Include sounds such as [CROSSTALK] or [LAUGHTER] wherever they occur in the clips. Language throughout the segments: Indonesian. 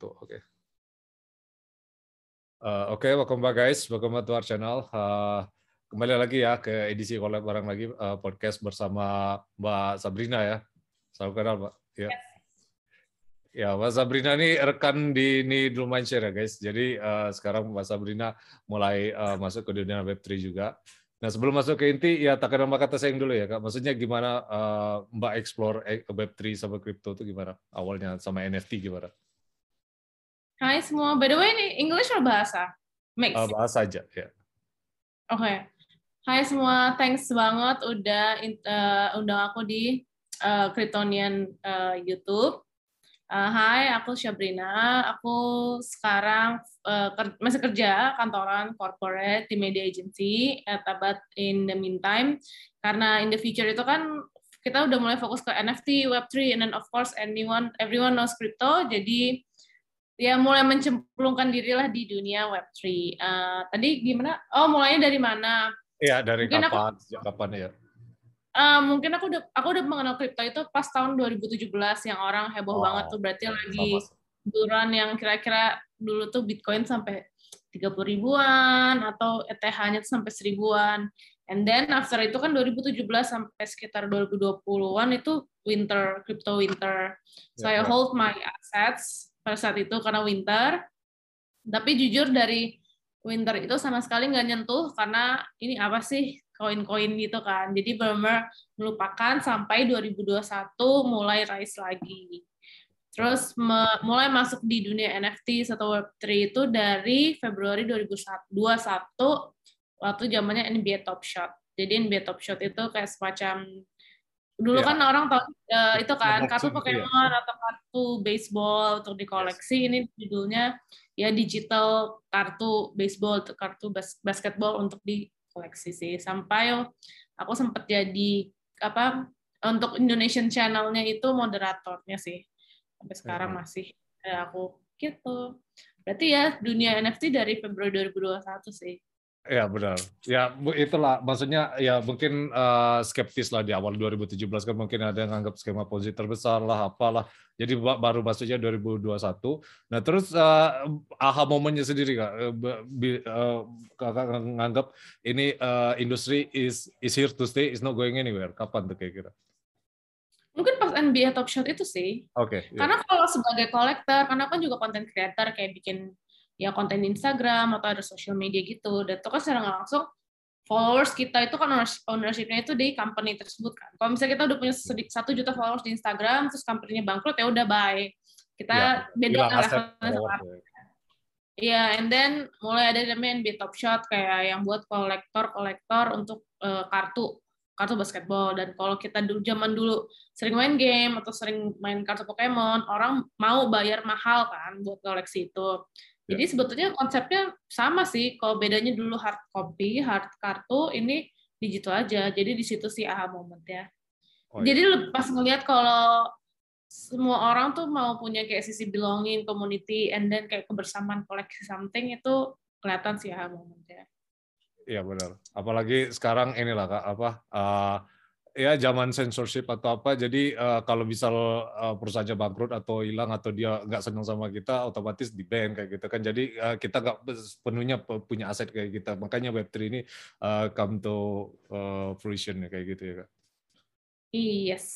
Tuh, oke. Okay. Uh, Oke, okay, welcome back guys, welcome back to our channel. Uh, kembali lagi ya ke edisi collab bareng lagi uh, podcast bersama Mbak Sabrina ya. Salam kenal Mbak. Ya. Ya, Mbak Sabrina ini rekan di ini dulu Mindshare ya guys. Jadi uh, sekarang Mbak Sabrina mulai uh, masuk ke dunia Web3 juga. Nah sebelum masuk ke inti, ya tak nama kata sayang dulu ya kak. Maksudnya gimana uh, Mbak explore Web3 sama crypto itu gimana? Awalnya sama NFT gimana? Hai semua. By the way, ini English atau bahasa? Mix. Uh, bahasa aja, ya. Oke. Okay. Hai semua, thanks banget udah uh, undang aku di uh, Kryptonian uh, YouTube. Uh, hai, aku Syabrina. Aku sekarang uh, ker masih kerja kantoran corporate di media agency, uh, but in the meantime, karena in the future itu kan kita udah mulai fokus ke NFT, Web3, and then of course anyone, everyone knows crypto, jadi ya mulai mencemplungkan dirilah di dunia Web3. Uh, eh, tadi gimana? Oh, mulainya dari mana? Iya, dari mungkin kapan? Aku, sejak kapan ya? Uh, mungkin aku udah aku udah mengenal kripto itu pas tahun 2017 yang orang heboh oh, banget tuh berarti lagi duran yang kira-kira dulu tuh Bitcoin sampai 30 ribuan atau ETH-nya tuh sampai seribuan. And then after itu kan 2017 sampai sekitar 2020-an itu winter, crypto winter. So yeah, I hold my assets pada saat itu karena winter. Tapi jujur dari winter itu sama sekali nggak nyentuh karena ini apa sih koin-koin gitu kan. Jadi benar-benar melupakan sampai 2021 mulai rise lagi. Terus mulai masuk di dunia NFT atau Web3 itu dari Februari 2021 waktu zamannya NBA Top Shot. Jadi NBA Top Shot itu kayak semacam dulu ya. kan orang tahu uh, itu kan kartu Pokemon ya. atau kartu baseball untuk dikoleksi ini judulnya ya digital kartu baseball kartu bas basketball untuk dikoleksi sih. Sampai aku sempat jadi apa untuk Indonesian channelnya itu moderatornya sih. Sampai sekarang masih eh, aku gitu. Berarti ya dunia NFT dari Februari 2021 sih Ya benar. Ya itulah maksudnya ya mungkin uh, skeptis lah di awal 2017 kan mungkin ada yang anggap skema posisi terbesar lah apalah. Jadi baru masuknya 2021. Nah terus uh, aha momennya sendiri kak, uh, kakak nganggap ini uh, industri is is here to stay, is not going anywhere. Kapan tuh kayak kira? Mungkin pas NBA Top Shot itu sih. Oke. Okay, karena kalau sebagai kolektor, karena kan juga konten creator kayak bikin ya konten Instagram atau ada social media gitu dan itu kan secara langsung followers kita itu kan ownership-nya itu di company tersebut kan. Kalau misalnya kita udah punya satu juta followers di Instagram, terus company-nya bangkrut ya udah bye. Kita ya, beda levelnya sama Iya, and then mulai ada namanya NBA Top Shot kayak yang buat kolektor-kolektor untuk uh, kartu kartu basketball dan kalau kita dulu zaman dulu sering main game atau sering main kartu Pokemon, orang mau bayar mahal kan buat koleksi itu. Jadi ya. sebetulnya konsepnya sama sih. Kalau bedanya dulu hard copy, hard kartu, ini digital aja. Jadi di situ sih aha moment ya. Oh, iya. Jadi pas ngelihat kalau semua orang tuh mau punya kayak sisi belonging, community, and then kayak kebersamaan koleksi something itu kelihatan sih aha moment ya. Iya benar. Apalagi sekarang inilah kak apa uh, ya zaman censorship atau apa. Jadi uh, kalau misal uh, perusahaannya bangkrut atau hilang atau dia nggak senang sama kita otomatis di ban kayak gitu kan. Jadi uh, kita nggak penuhnya punya aset kayak kita. Makanya Web3 ini uh, come to uh, fruition ya kayak gitu ya kak. Yes.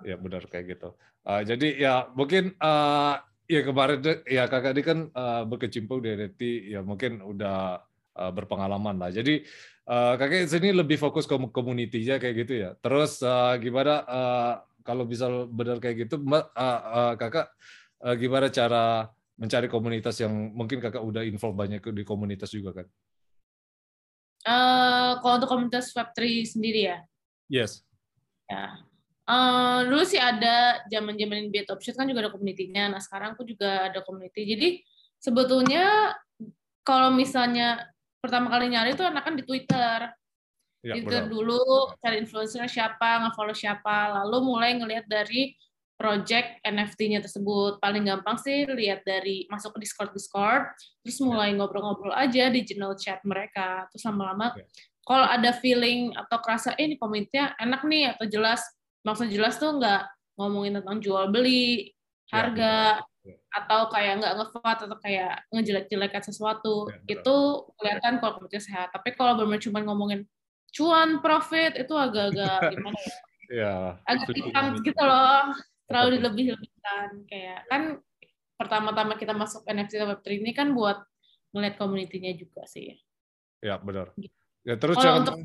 Ya benar kayak gitu. Uh, jadi ya mungkin uh, ya kemarin ya kakak ini kan uh, berkecimpung di NFT ya mungkin udah uh, berpengalaman lah. Jadi Uh, kakek sini lebih fokus ke community-nya kayak gitu ya. Terus uh, gimana uh, kalau bisa benar kayak gitu, uh, uh, kakak uh, gimana cara mencari komunitas yang mungkin kakak udah involve banyak di komunitas juga kan? Uh, kalau untuk komunitas Web3 sendiri ya? Yes. Ya. Uh, dulu sih ada zaman-zaman Beat Option kan juga ada komunitinya. Nah sekarang aku juga ada community. Jadi sebetulnya kalau misalnya pertama kali nyari itu enakan di Twitter. Ya, Twitter benar. dulu cari influencer siapa, nge-follow siapa, lalu mulai ngelihat dari project NFT-nya tersebut. Paling gampang sih lihat dari masuk ke Discord Discord, terus mulai ngobrol-ngobrol aja di channel chat mereka. Terus lama-lama yeah. kalau ada feeling atau kerasa eh ini komennya enak nih atau jelas maksud jelas tuh nggak ngomongin tentang jual beli, ya, harga yeah, atau kayak nggak ngefat atau kayak ngejelek-jelekan sesuatu. Yeah, itu kelihatan kalau komennya sehat. Tapi kalau benar cuma ngomongin cuan, profit itu agak-agak [LAUGHS] gimana ya? Yeah, agak hitam gitu loh terlalu dilebih-lebihkan kayak kan pertama-tama kita masuk NFT atau Web3 ini kan buat ngeliat community-nya juga sih. Ya, benar. Gitu. Ya terus kalau untuk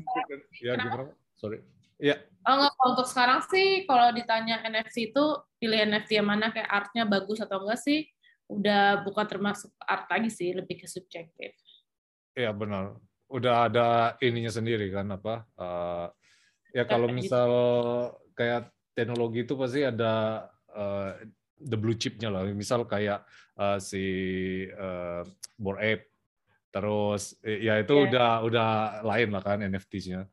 ya gimana? Sorry. Ya. Oh, enggak, untuk sekarang sih kalau ditanya NFT itu pilih NFT yang mana kayak artnya bagus atau enggak sih udah bukan termasuk art lagi sih, lebih ke subjektif. Iya, benar. Udah ada ininya sendiri kan apa? Uh, ya kalau gitu. misal kayak teknologi itu pasti ada uh, the blue chipnya lah. Misal kayak uh, si uh, Bored Ape, terus ya itu yeah. udah udah lain lah kan NFT-nya.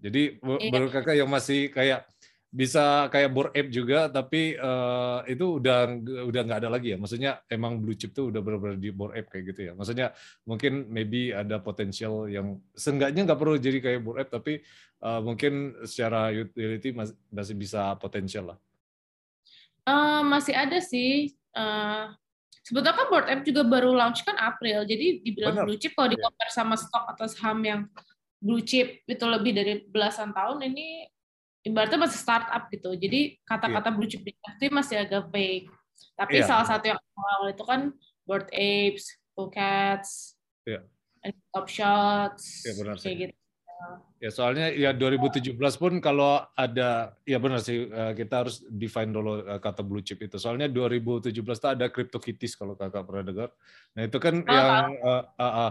Jadi yeah. baru kakak yang masih kayak bisa kayak Bored Ape juga, tapi uh, itu udah udah nggak ada lagi ya. Maksudnya emang blue chip tuh udah benar-benar di Bored Ape kayak gitu ya. Maksudnya mungkin maybe ada potensial yang seenggaknya nggak perlu jadi kayak Bored Ape, tapi uh, mungkin secara utility masih, masih bisa potensial lah. Uh, masih ada sih. Uh, sebetulnya kan Bored Ape juga baru launch kan April, jadi dibilang Benar. blue chip kalau di compare sama stok atau saham yang blue chip itu lebih dari belasan tahun ini ibaratnya masih startup gitu. Jadi kata-kata yeah. blue chip industry masih agak vague. Tapi yeah. salah satu yang awal itu kan Bored Apes, Cool Cats, yeah. Top Shots, yeah, benar kayak gitu. Ya soalnya ya 2017 pun kalau ada ya benar sih eh, kita harus define dulu eh, kata blue chip itu. Soalnya 2017 itu ada CryptoKitties kalau kakak pernah dengar. Nah itu kan oh, yang uh, uh, uh,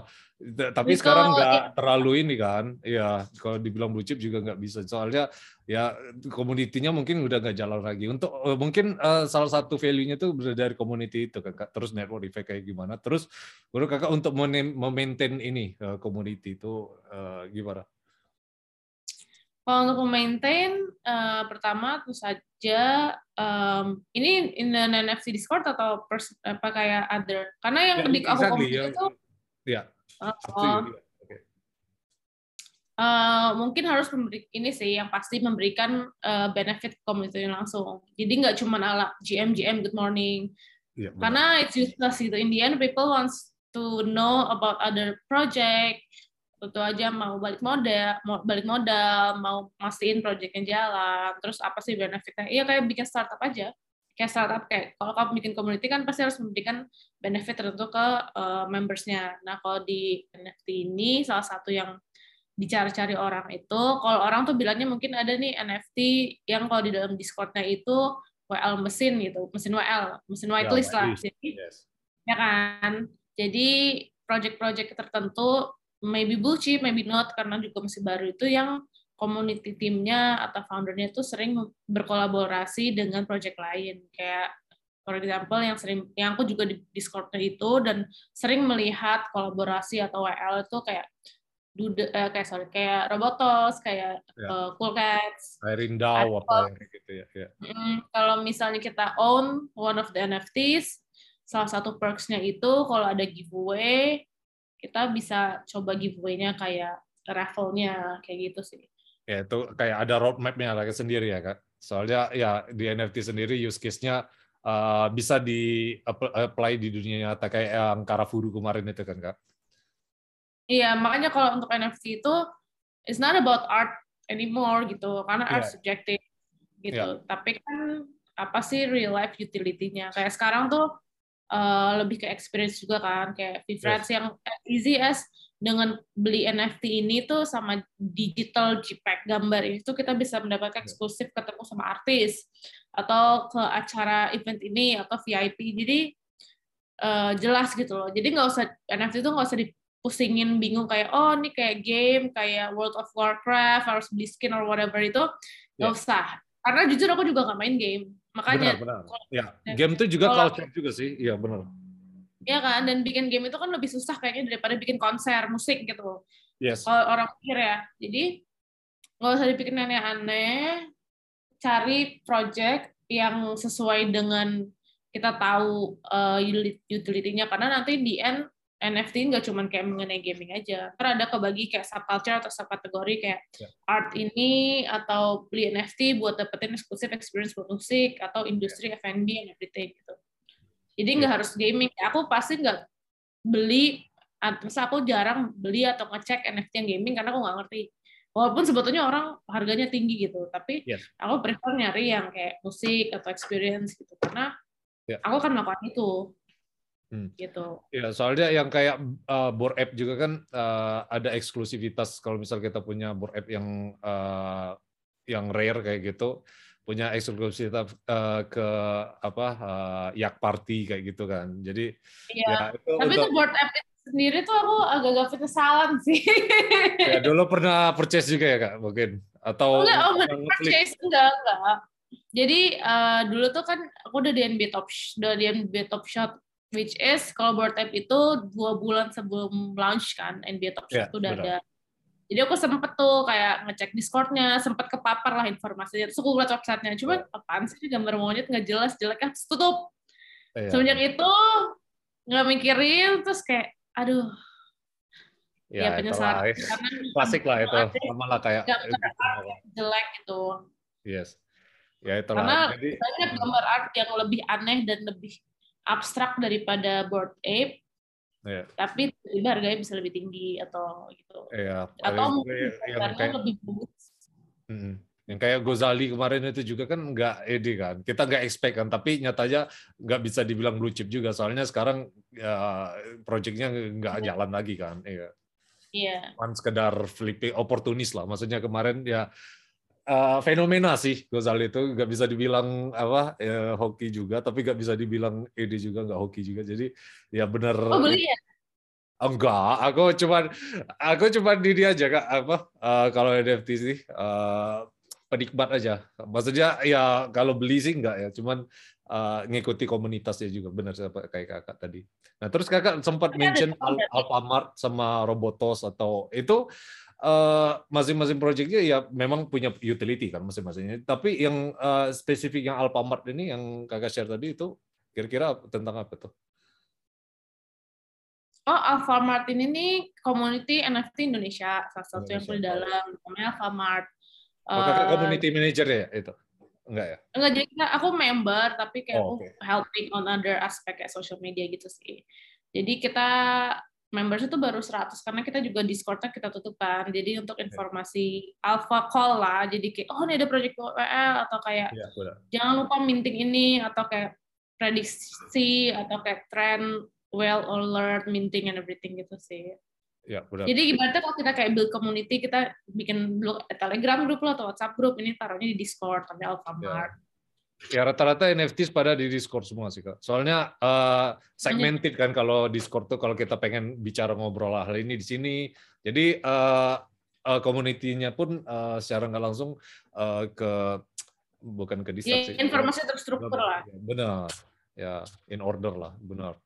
tapi sekarang nggak terlalu ini kan. Ya kalau dibilang blue chip juga nggak bisa. Soalnya ya komunitinya mungkin udah nggak jalan lagi. Untuk uh, mungkin uh, salah satu value-nya itu dari community itu kakak. Terus network effect kayak gimana. Terus baru kakak untuk memaintain ini uh, community itu uh, gimana? Kalau untuk memaintain, uh, pertama tentu saja um, ini in an NFC Discord atau pers apa kayak other? Karena yang yeah, di exactly, aku yeah. itu, yeah. uh, uh, uh, mungkin harus memberi ini sih yang pasti memberikan uh, benefit komunitas langsung. Jadi nggak cuma ala GM GM Good Morning. Yeah, Karena it's useless gitu. In the end, people wants to know about other project tentu aja mau balik modal, mau balik modal, mau mastiin proyeknya jalan, terus apa sih benefitnya? Iya kayak bikin startup aja, kayak startup kayak kalau kamu bikin community kan pasti harus memberikan benefit tertentu ke uh, membersnya. Nah kalau di NFT ini salah satu yang dicari-cari orang itu, kalau orang tuh bilangnya mungkin ada nih NFT yang kalau di dalam Discordnya itu WL mesin gitu, mesin WL, mesin whitelist ya, lah. Jadi, yes. ya kan. Jadi project-project tertentu maybe blue chip, maybe not karena juga masih baru itu yang community timnya atau foundernya itu sering berkolaborasi dengan project lain kayak for example yang sering yang aku juga di Discordnya itu dan sering melihat kolaborasi atau WL itu kayak dude eh, kayak sorry kayak Robotos kayak ya. uh, Cool Cats Rindau apa gitu ya, ya. Mm, kalau misalnya kita own one of the NFTs salah satu perksnya itu kalau ada giveaway kita bisa coba giveaway-nya kayak raffle-nya kayak gitu sih. Ya itu kayak ada roadmap-nya lagi sendiri ya kak. Soalnya ya di NFT sendiri use case-nya uh, bisa di apply di dunia nyata kayak yang Karafudu kemarin itu kan kak. Iya makanya kalau untuk NFT itu it's not about art anymore gitu karena yeah. art subjektif gitu. Yeah. Tapi kan apa sih real life utility-nya? Kayak sekarang tuh uh, lebih ke experience juga kan kayak Vivrides yes. yang easy as dengan beli NFT ini tuh sama digital JPEG gambar itu kita bisa mendapatkan eksklusif ketemu sama artis atau ke acara event ini atau VIP jadi uh, jelas gitu loh. Jadi nggak usah NFT itu nggak usah dipusingin bingung kayak oh ini kayak game kayak World of Warcraft harus beli skin or whatever itu nggak yeah. usah. Karena jujur aku juga nggak main game Makanya benar, benar. Ya, game itu juga kalau, culture juga sih. Iya, benar. Iya kan, dan bikin game itu kan lebih susah kayaknya daripada bikin konser musik gitu. Yes. Kalau orang pikir ya. Jadi nggak usah dibikin aneh-aneh, cari project yang sesuai dengan kita tahu uh, utility-nya karena nanti di end NFT nggak cuma kayak mengenai gaming aja. Karena ada kebagi kayak subculture atau subkategori kayak yeah. art ini atau beli NFT buat dapetin eksklusif experience buat musik atau industri yeah. F&B and everything gitu. Jadi nggak yeah. harus gaming. Aku pasti nggak beli, masa aku jarang beli atau ngecek NFT yang gaming karena aku nggak ngerti. Walaupun sebetulnya orang harganya tinggi gitu, tapi yeah. aku prefer nyari yang kayak musik atau experience gitu karena yeah. aku kan melakukan itu Hmm. gitu. Ya, soalnya yang kayak uh, board app juga kan uh, ada eksklusivitas kalau misal kita punya board app yang uh, yang rare kayak gitu, punya eksklusivitas uh, ke apa uh, yak party kayak gitu kan. Jadi iya. ya itu Tapi untuk, itu board app sendiri tuh aku agak-agak kesalan sih. [LAUGHS] ya dulu pernah purchase juga ya kak mungkin atau enggak, oh, purchase enggak enggak. Jadi uh, dulu tuh kan aku udah di NBA Top udah di NBA Top Shot which is kalau board app itu dua bulan sebelum launch kan NBA Top Shot yeah, udah benar. ada jadi aku sempet tuh kayak ngecek Discordnya, sempet kepapar lah informasinya. Terus aku lihat websitenya, cuma yeah. apaan sih gambar monyet nggak jelas, jelek kan tutup. Yeah. Semenjak itu nggak mikirin, terus kayak, aduh, ya, ya penyesalan. [LAUGHS] Klasik lah itu, sama lah kayak jelek itu. Yes. Ya itu Karena Jadi, banyak gambar art yang lebih aneh dan lebih abstrak daripada board ape yeah. tapi tiba harganya bisa lebih tinggi atau gitu yeah, atau mungkin yang kayak, lebih bagus hmm, yang kayak Gozali kemarin itu juga kan nggak edi kan kita nggak expect kan tapi nyatanya nggak bisa dibilang blue chip juga soalnya sekarang ya, projectnya nggak yeah. jalan lagi kan iya Iya. Yeah. sekedar flipping oportunis lah. Maksudnya kemarin ya uh, fenomena sih Gozali itu. Nggak bisa dibilang apa ya, hoki juga tapi nggak bisa dibilang ide juga nggak hoki juga. Jadi ya benar. Oh, beli ya? enggak aku cuma aku cuma di dia aja kak apa uh, kalau NFT sih uh, penikmat aja. Maksudnya ya kalau beli sih enggak ya. Cuman uh, ngikuti komunitasnya juga. Benar kayak kakak tadi. Nah terus kakak sempat mention Alfamart sama Robotos atau itu Eh, masing-masing uh, projectnya ya memang punya utility kan masing-masingnya. Tapi yang uh, spesifik yang Alfamart ini yang kakak share tadi itu kira-kira tentang apa tuh? Oh, Alfamart ini nih community NFT Indonesia, salah satu Indonesia. yang di dalam namanya Alfamart. Oh, kakak uh, community manager ya itu? Enggak ya? Enggak, jadi aku member tapi kayak oh, okay. helping on other aspect kayak social media gitu sih. Jadi kita members itu baru 100 karena kita juga Discord-nya kita tutupkan. Jadi untuk informasi alpha call lah, jadi kayak oh ini ada project WL atau kayak ya, jangan lupa minting ini atau kayak prediksi atau kayak trend well alert minting and everything gitu sih. Ya, benar. Jadi gimana kalau kita kayak build community, kita bikin blog Telegram grup atau WhatsApp grup, ini taruhnya di Discord, tapi Alfamart. Ya Ya rata-rata NFT pada di Discord semua sih kak. Soalnya uh, segmented kan kalau Discord tuh kalau kita pengen bicara ngobrol hal ini di sini. Jadi uh, uh, community-nya pun uh, secara nggak langsung uh, ke bukan ke Discord ya, Informasi terstruktur lah. Benar. Ya in order lah, benar.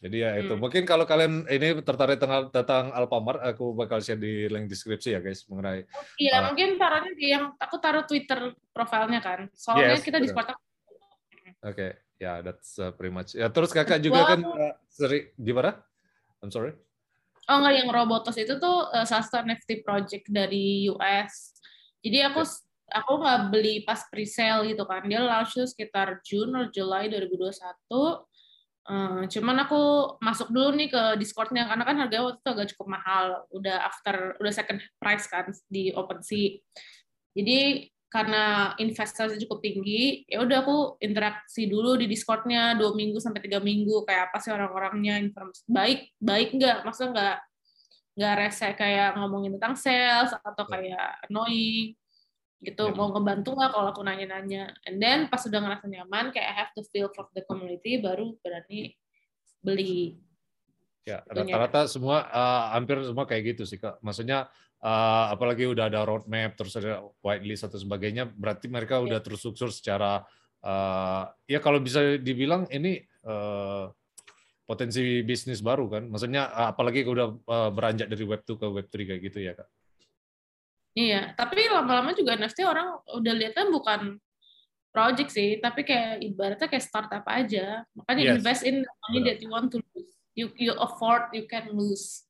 Jadi ya itu. Hmm. Mungkin kalau kalian ini tertarik tentang, tentang Alfamart, aku bakal share di link deskripsi ya guys mengenai. Iya, uh, mungkin taruhnya di yang aku taruh Twitter profilnya kan. Soalnya yes, kita di Spartak. Oke, okay. ya yeah, that's uh, pretty much. Ya terus kakak juga kan uh, seri gimana? I'm sorry. Oh enggak, yang Robotos itu tuh uh, salah satu NFT project dari US. Jadi aku okay. aku nggak beli pas pre-sale gitu kan. Dia launch sekitar June atau Juli 2021 Uh, cuman aku masuk dulu nih ke Discordnya karena kan harganya waktu itu agak cukup mahal, udah after udah second price kan di OpenSea. Jadi karena investasi cukup tinggi, ya udah aku interaksi dulu di Discordnya dua minggu sampai tiga minggu kayak apa sih orang-orangnya informasi baik baik nggak, maksudnya nggak nggak rese kayak ngomongin tentang sales atau ya. kayak annoying gitu ya. mau ngebantu nggak kalau aku nanya-nanya? And then pas sudah ngerasa nyaman kayak I have to feel for the community baru berani beli. Ya rata-rata semua uh, hampir semua kayak gitu sih kak. Maksudnya uh, apalagi udah ada roadmap terus ada whitelist atau sebagainya berarti mereka ya. udah terstruktur secara uh, ya kalau bisa dibilang ini uh, potensi bisnis baru kan? Maksudnya apalagi udah uh, beranjak dari web 2 ke web 3 kayak gitu ya kak Iya, tapi lama-lama juga NFT orang udah lihatnya bukan project sih, tapi kayak ibaratnya kayak startup aja. Makanya yes. invest in the money that you want to lose. You you afford, you can lose.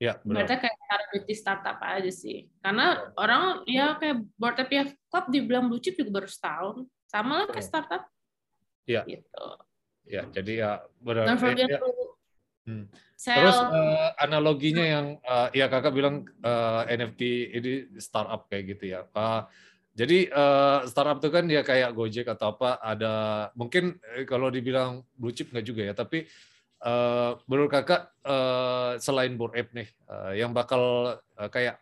Ya, benar. Berarti kayak taruh di startup aja sih. Karena orang ya kayak board ya club dibilang blue chip juga baru setahun. Sama lah kayak startup. Iya. Gitu. Ya, jadi ya benar. Don't forget ya, ya. Hmm. Terus uh, analoginya yang uh, ya kakak bilang uh, NFT ini startup kayak gitu ya. Uh, jadi uh, startup itu kan dia kayak Gojek atau apa ada mungkin kalau dibilang blue chip nggak juga ya, tapi uh, menurut kakak uh, selain Bored Ape nih uh, yang bakal uh, kayak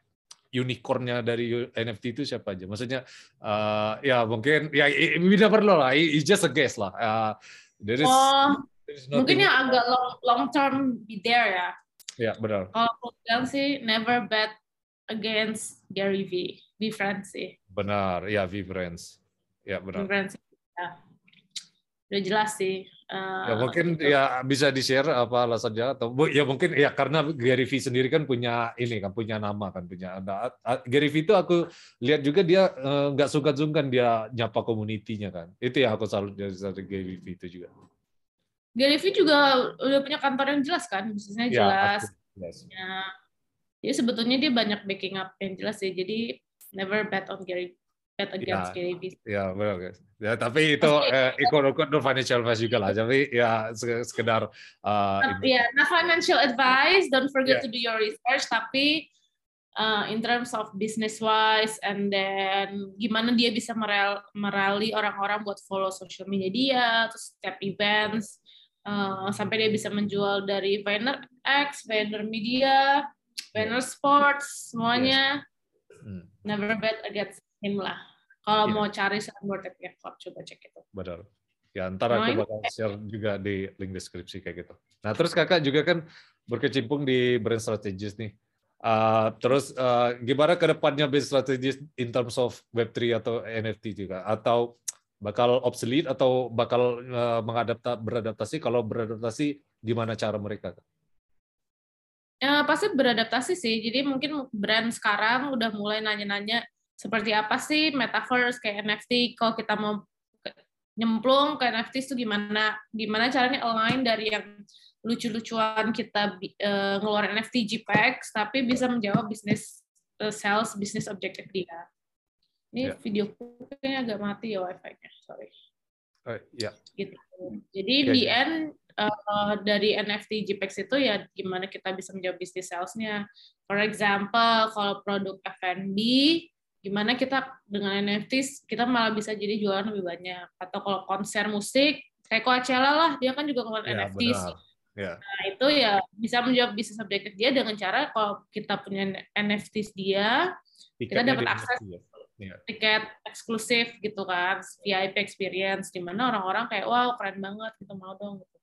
unicornnya dari NFT itu siapa aja? Maksudnya uh, ya mungkin ya never know lah, it's just a guess lah. Uh, there is, oh mungkin yang agak long, long term be there ya. Ya benar. Kalau aku bilang sih never bet against Gary V. V friends sih. Benar, ya V friends. Ya benar. V friends. Ya. Udah jelas sih. Uh, ya mungkin itu. ya bisa di share apa alasannya atau ya mungkin ya karena Gary V sendiri kan punya ini kan punya nama kan punya ada Gary V itu aku lihat juga dia eh, nggak uh, sungkan-sungkan dia nyapa komunitinya kan itu yang aku selalu dari Gary V itu juga. Gary Vee juga udah punya kantor yang jelas kan, bisnisnya ya, jelas. Ya, Jadi sebetulnya dia banyak backing up yang jelas sih. Jadi never bet on Gary bet against ya, Gary Vee. Ya benar guys. Ya tapi itu eh, ikut-ikut financial advice juga lah. Tapi ya sekedar. Uh, ya, nah financial advice. Don't forget yeah. to do your research. Tapi uh, in terms of business wise and then gimana dia bisa merali orang-orang buat follow social media dia, terus step events uh, sampai dia bisa menjual dari Vayner X, Vayner Media, Vayner Sports, semuanya. Yes. Hmm. Never bet against him lah. Kalau yeah. mau cari board ya club coba cek itu. Benar. Ya, ntar aku bakal share juga di link deskripsi kayak gitu. Nah, terus kakak juga kan berkecimpung di brand strategist nih. Uh, terus uh, gimana ke depannya brand strategist in terms of Web3 atau NFT juga? Atau bakal obsolete atau bakal uh, mengadapta beradaptasi? Kalau beradaptasi gimana cara mereka ya pasti beradaptasi sih. Jadi mungkin brand sekarang udah mulai nanya-nanya seperti apa sih metaverse kayak NFT kalau kita mau nyemplung ke NFT itu gimana? Gimana caranya align dari yang lucu-lucuan kita uh, ngeluarin NFT JPEG tapi bisa menjawab bisnis sales bisnis objektif dia ini yeah. video kayaknya agak mati ya wifi-nya, sorry. Uh, ya. Yeah. Gitu. Jadi okay. di end uh, dari NFT JPEG itu ya gimana kita bisa menjawab bisnis sales-nya. For example, kalau produk F&B, gimana kita dengan NFT kita malah bisa jadi jualan lebih banyak. Atau kalau konser musik, kayak Coachella lah, dia kan juga ngeluarin yeah, NFT. Yeah. Nah, itu ya bisa menjawab bisnis objektif dia dengan cara kalau kita punya NFT dia, Tiketnya kita dapat akses ya yeah. tiket eksklusif gitu kan VIP experience di mana orang-orang kayak wow keren banget gitu mau dong gitu.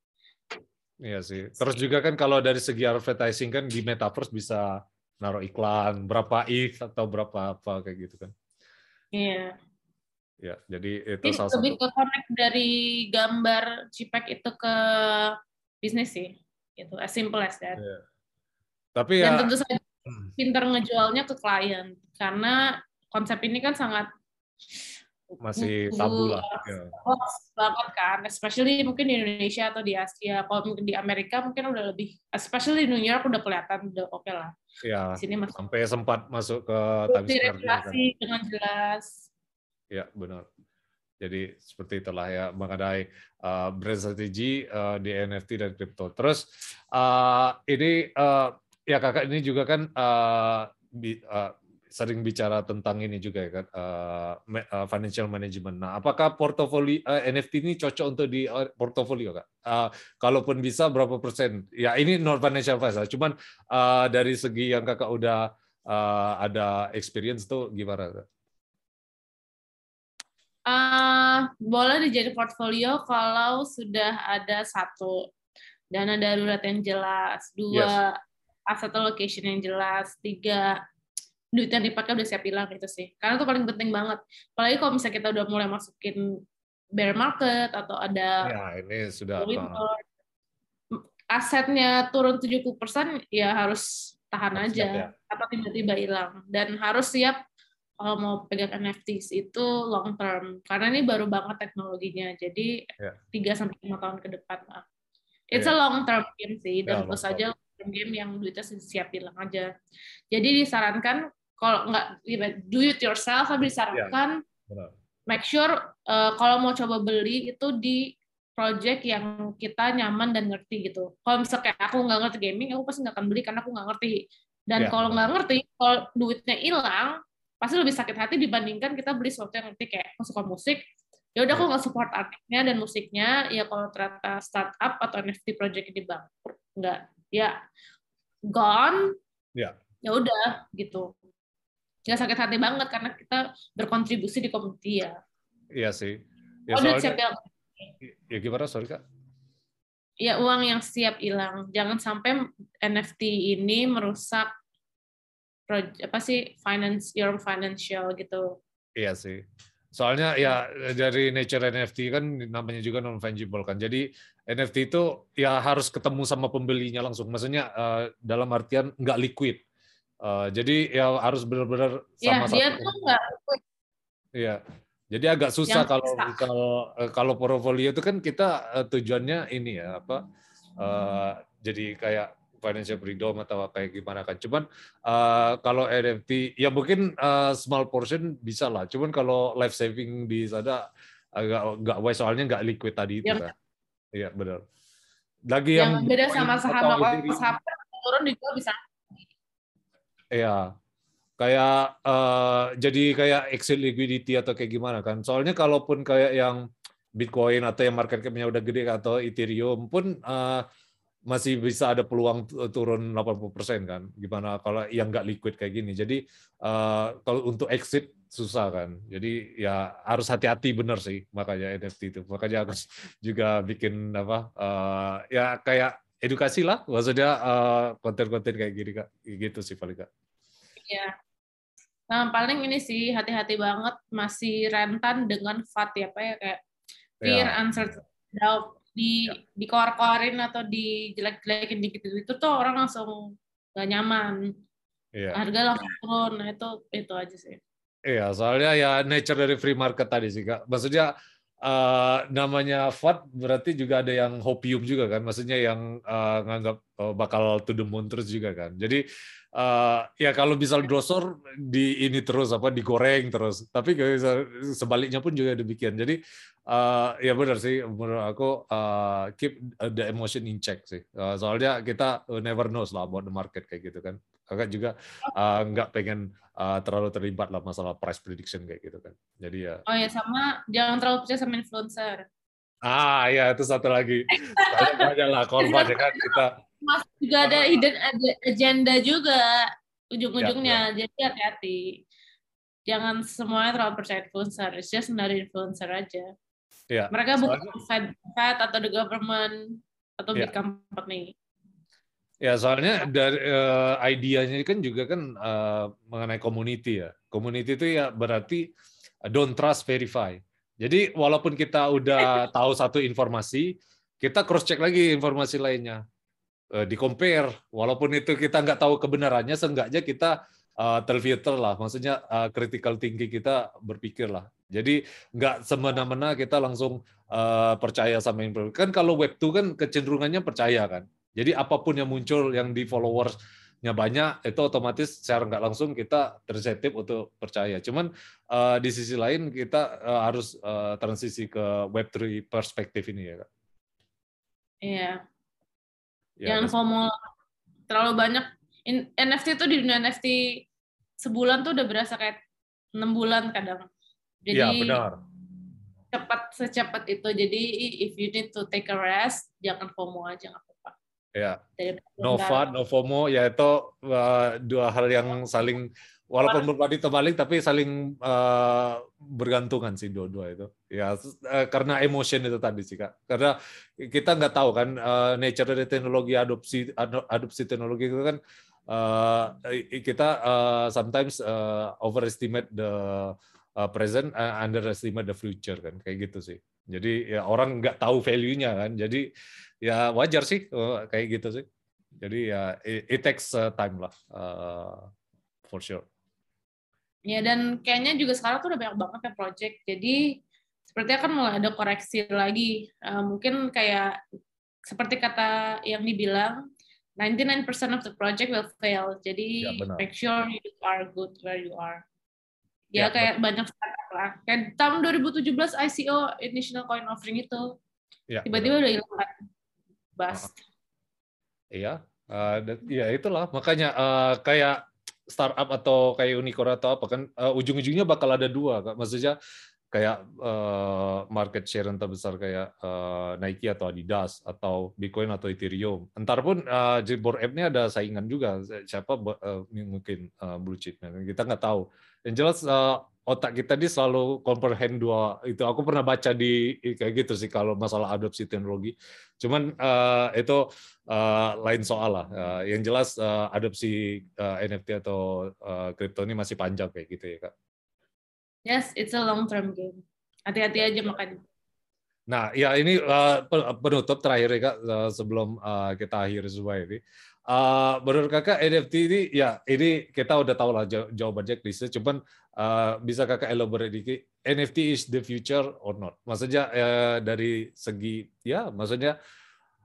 Iya sih. Terus juga kan kalau dari segi advertising kan di metaverse bisa naruh iklan berapa if atau berapa apa kayak gitu kan. Iya. Ya, jadi itu jadi salah lebih satu. ke connect dari gambar JPEG itu ke bisnis sih. Gitu, as simple as that. Yeah. Tapi Dan ya, tentu saja hmm. pinter ngejualnya ke klien karena konsep ini kan sangat masih tabu lah. Ya. banget kan, especially mungkin di Indonesia atau di Asia. Kalau mungkin di Amerika mungkin udah lebih, especially di New York udah kelihatan udah oke okay lah. Ya. Di sini masuk. Sampai sempat masuk ke Times Square. Kan. dengan jelas. Ya benar. Jadi seperti itulah ya mengenai uh, brand strategi uh, di NFT dan kripto. Terus uh, ini uh, ya kakak ini juga kan uh, bi, uh, sering bicara tentang ini juga ya kan uh, financial management. Nah, apakah portofolio uh, NFT ini cocok untuk di portofolio kak? Uh, kalaupun bisa berapa persen? Ya ini non financial advice, cuman uh, dari segi yang kakak udah uh, ada experience tuh gimana? Kak? Uh, boleh dijadi portfolio kalau sudah ada satu dana darurat yang jelas, dua yes. aset allocation yang jelas, tiga duit yang dipakai udah siap hilang itu sih. Karena itu paling penting banget. Apalagi kalau misalnya kita udah mulai masukin bear market atau ada ya ini sudah asetnya turun 70% ya harus tahan harus aja siap, ya. atau tiba-tiba hilang dan harus siap kalau mau pegang NFTs itu long term karena ini baru banget teknologinya jadi Ya. tiga sampai lima tahun ke depan lah it's Ya. a long term game sih Ya, dan long terus aja game yang duitnya siap hilang aja jadi disarankan kalau nggak do it yourself tapi disarankan Benar. make sure uh, kalau mau coba beli itu di project yang kita nyaman dan ngerti gitu. Kalau misalnya kayak aku nggak ngerti gaming, aku pasti nggak akan beli karena aku nggak ngerti. Dan Ya, kalau nggak ngerti, kalau duitnya hilang, pasti lebih sakit hati dibandingkan kita beli sesuatu yang ngerti kayak aku suka musik. Ya udah aku Ya. nggak support artnya dan musiknya, ya kalau ternyata startup atau NFT project ini bangkrut, nggak, ya gone. Ya. Ya udah gitu. Ya sakit hati banget karena kita berkontribusi di komuniti ya. Iya sih. Ya, Oh, soalnya, siap hilang. ya gimana, sorry Kak? ya uang yang siap hilang. Jangan sampai NFT ini merusak apa sih finance your financial gitu. Iya sih. Soalnya ya dari nature NFT kan namanya juga non fungible kan. Jadi NFT itu ya harus ketemu sama pembelinya langsung. Maksudnya eh, dalam artian nggak liquid. Eh, jadi ya harus benar-benar Ya, sama dia satu. tuh nggak Iya. Jadi agak susah Yang kalau bisa. kalau eh, kalau portfolio itu kan kita eh, tujuannya ini ya apa eh, jadi kayak financial freedom atau kayak gimana kan. Cuman eh, kalau NFT ya mungkin eh, small portion bisa lah. Cuman kalau life saving di sana agak nggak wise soalnya nggak liquid tadi itu Yang- kan. Iya benar. Lagi yang yang, beda sama saham kalau saham turun juga bisa. Iya, kayak eh, jadi kayak exit liquidity atau kayak gimana kan? Soalnya kalaupun kayak yang Bitcoin atau yang market cap-nya udah gede atau Ethereum pun eh, masih bisa ada peluang tu- turun 80% kan? Gimana kalau yang nggak liquid kayak gini? Jadi eh, kalau untuk exit susah kan? Jadi ya harus hati-hati bener sih makanya NFT itu. Makanya aku [LAUGHS] juga bikin apa? eh, ya kayak edukasi lah, maksudnya eh, konten-konten kayak gini kak, gitu sih paling kak. Ya. Nah, paling ini sih hati-hati banget masih rentan dengan FAT ya, apa ya kayak fear, Ya. uncertainty, doubt di dikor-korin atau dijelek-jelekin dikit itu tuh orang langsung gak nyaman. Iya. Harga langsung turun. Nah, itu itu aja sih. Iya, soalnya ya nature dari free market tadi sih kak. Maksudnya eh, namanya FUD berarti juga ada yang hopium juga kan. Maksudnya yang eh, nganggap eh, bakal to the moon terus juga kan. Jadi eh, ya kalau bisa grosor di ini terus apa digoreng terus. Tapi bisa- sebaliknya pun juga demikian. Jadi eh, ya benar sih menurut aku eh, keep the emotion in check sih. Eh, soalnya kita never knows lah about the market kayak gitu kan. Kakak juga nggak pengen uh, terlalu terlibat lah masalah price prediction kayak gitu kan. Jadi ya, Oh ya sama jangan terlalu percaya sama influencer. ah ya itu satu lagi. Banyak lah korban ya kan kita. Mas juga ada hidden ag- agenda juga ujung-ujungnya. Ya, Jadi hati-hati. Jangan semuanya terlalu percaya influencer. It's just dari influencer aja. Ya, Mereka bukan soalnya- Fed, Fed atau the government atau Ya. big company. Ya soalnya dari uh, idenya kan juga kan uh, mengenai community ya. Community itu ya berarti uh, don't trust verify. Jadi walaupun kita udah [LAUGHS] tahu satu informasi, kita cross check lagi informasi lainnya. Eh, di compare walaupun itu kita nggak tahu kebenarannya seenggaknya kita uh, terfilter lah maksudnya uh, critical thinking kita berpikir lah jadi nggak semena-mena kita langsung uh, percaya sama info kan kalau web 2 kan kecenderungannya percaya kan jadi apa pun yang muncul yang di followersnya banyak itu otomatis secara nggak langsung kita tersentif untuk percaya cuman uh, di sisi lain kita uh, harus uh, transisi ke web 3 perspektif ini ya kak Iya. Ya, Jangan FOMO terlalu banyak. In- NFT tuh di dunia NFT sebulan tuh udah berasa kayak enam bulan kadang. Jadi Iya, benar. cepat secepat itu. Jadi if you need to take a rest, jangan FOMO aja nggak. Ya. Daripada no ntar- fun, no FOMO, yaitu uh, dua hal yang saling walaupun berbanding terbalik tapi saling uh, bergantungan sih dua-dua itu. Ya uh, karena emotion itu tadi sih kak. Karena kita nggak tahu kan uh, nature dari teknologi adopsi ado- adopsi teknologi itu kan uh, kita uh, sometimes uh, overestimate the uh, present, uh, underestimate the future kan kayak gitu sih. Jadi ya orang nggak tahu value-nya kan. Jadi ya wajar sih uh, kayak gitu sih. Jadi ya it, it takes uh, time lah uh, for sure. Ya dan kayaknya juga sekarang tuh udah banyak banget ya project. Jadi sepertinya kan mulai ada koreksi lagi. Uh, mungkin kayak seperti kata yang dibilang 99% of the project will fail. Jadi ya, make sure you are good where you are. Ya, ya kayak betul. banyak lah. Kayak tahun 2017 ICO Initial Coin Offering itu ya, tiba-tiba udah hilang kan. Bust. Iya, uh, ya itulah makanya uh, kayak startup atau kayak unicorn atau apa kan uh, ujung-ujungnya bakal ada dua kak maksudnya kayak uh, market share yang terbesar kayak uh, Nike atau Adidas atau Bitcoin atau Ethereum. Entar pun uh, di board app ini ada saingan juga siapa uh, mungkin uh, blue chip kita nggak tahu. Yang jelas uh, otak kita ini selalu comprehend dua itu. Aku pernah baca di kayak gitu sih kalau masalah adopsi teknologi. Cuman uh, itu uh, lain soal lah. Uh, yang jelas uh, adopsi uh, NFT atau kripto uh, ini masih panjang kayak gitu ya kak. Yes, it's a long term game. Hati-hati aja makan. Nah, ya ini uh, penutup terakhir ya kak uh, sebelum uh, kita akhiri semua ini. Uh, menurut kakak NFT ini ya ini kita udah tahu lah jawabannya klise, cuman uh, bisa kakak elaborate dikit. NFT is the future or not? Maksudnya uh, dari segi ya, maksudnya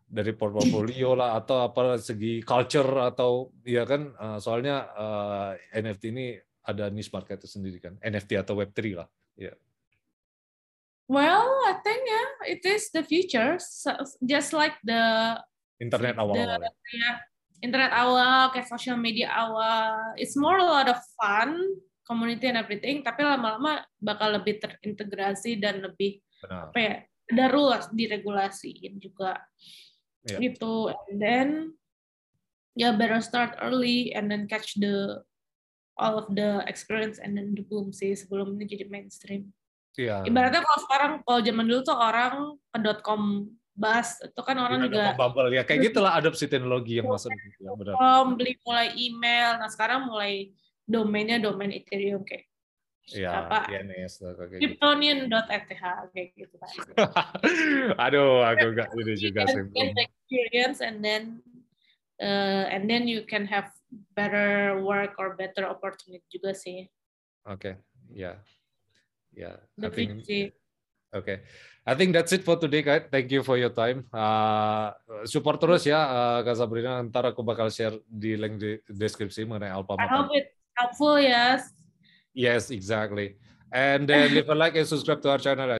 dari portfolio lah atau apa segi culture atau ya kan uh, soalnya uh, NFT ini ada niche market itu sendiri kan NFT atau Web3 lah ya yeah. well I think yeah it is the future so, just like the internet awal-awal ya. yeah, internet awal kayak social media awal it's more a lot of fun community and everything tapi lama-lama bakal lebih terintegrasi dan lebih Benar. apa ya ada rules diregulasiin juga yeah. gitu and then ya yeah, better start early and then catch the all of the experience and then the boom sih sebelum ini jadi mainstream. Iya. Ibaratnya kalau sekarang kalau zaman dulu tuh orang ke .com bus itu kan orang ya, juga bubble ya kayak gitulah adopsi teknologi yang masuk gitu ya benar. beli mulai email, nah sekarang mulai domainnya domain Ethereum kayak Iya, apa? INS kayak Kryptonian.eth kayak gitu kan. [LAUGHS] Aduh, aku enggak ini juga sih. experience and then uh, and then you can have better work or better opportunity juga sih. Oke, okay. ya, yeah. ya. Yeah. I think. Okay, I think that's it for today, guys. Thank you for your time. Uh, support terus ya, uh, Kak Sabrina. Ntar aku bakal share di link di deskripsi mengenai Alpha. I hope it's helpful, yes. Yes, exactly. And then [LAUGHS] leave a like and subscribe to our channel.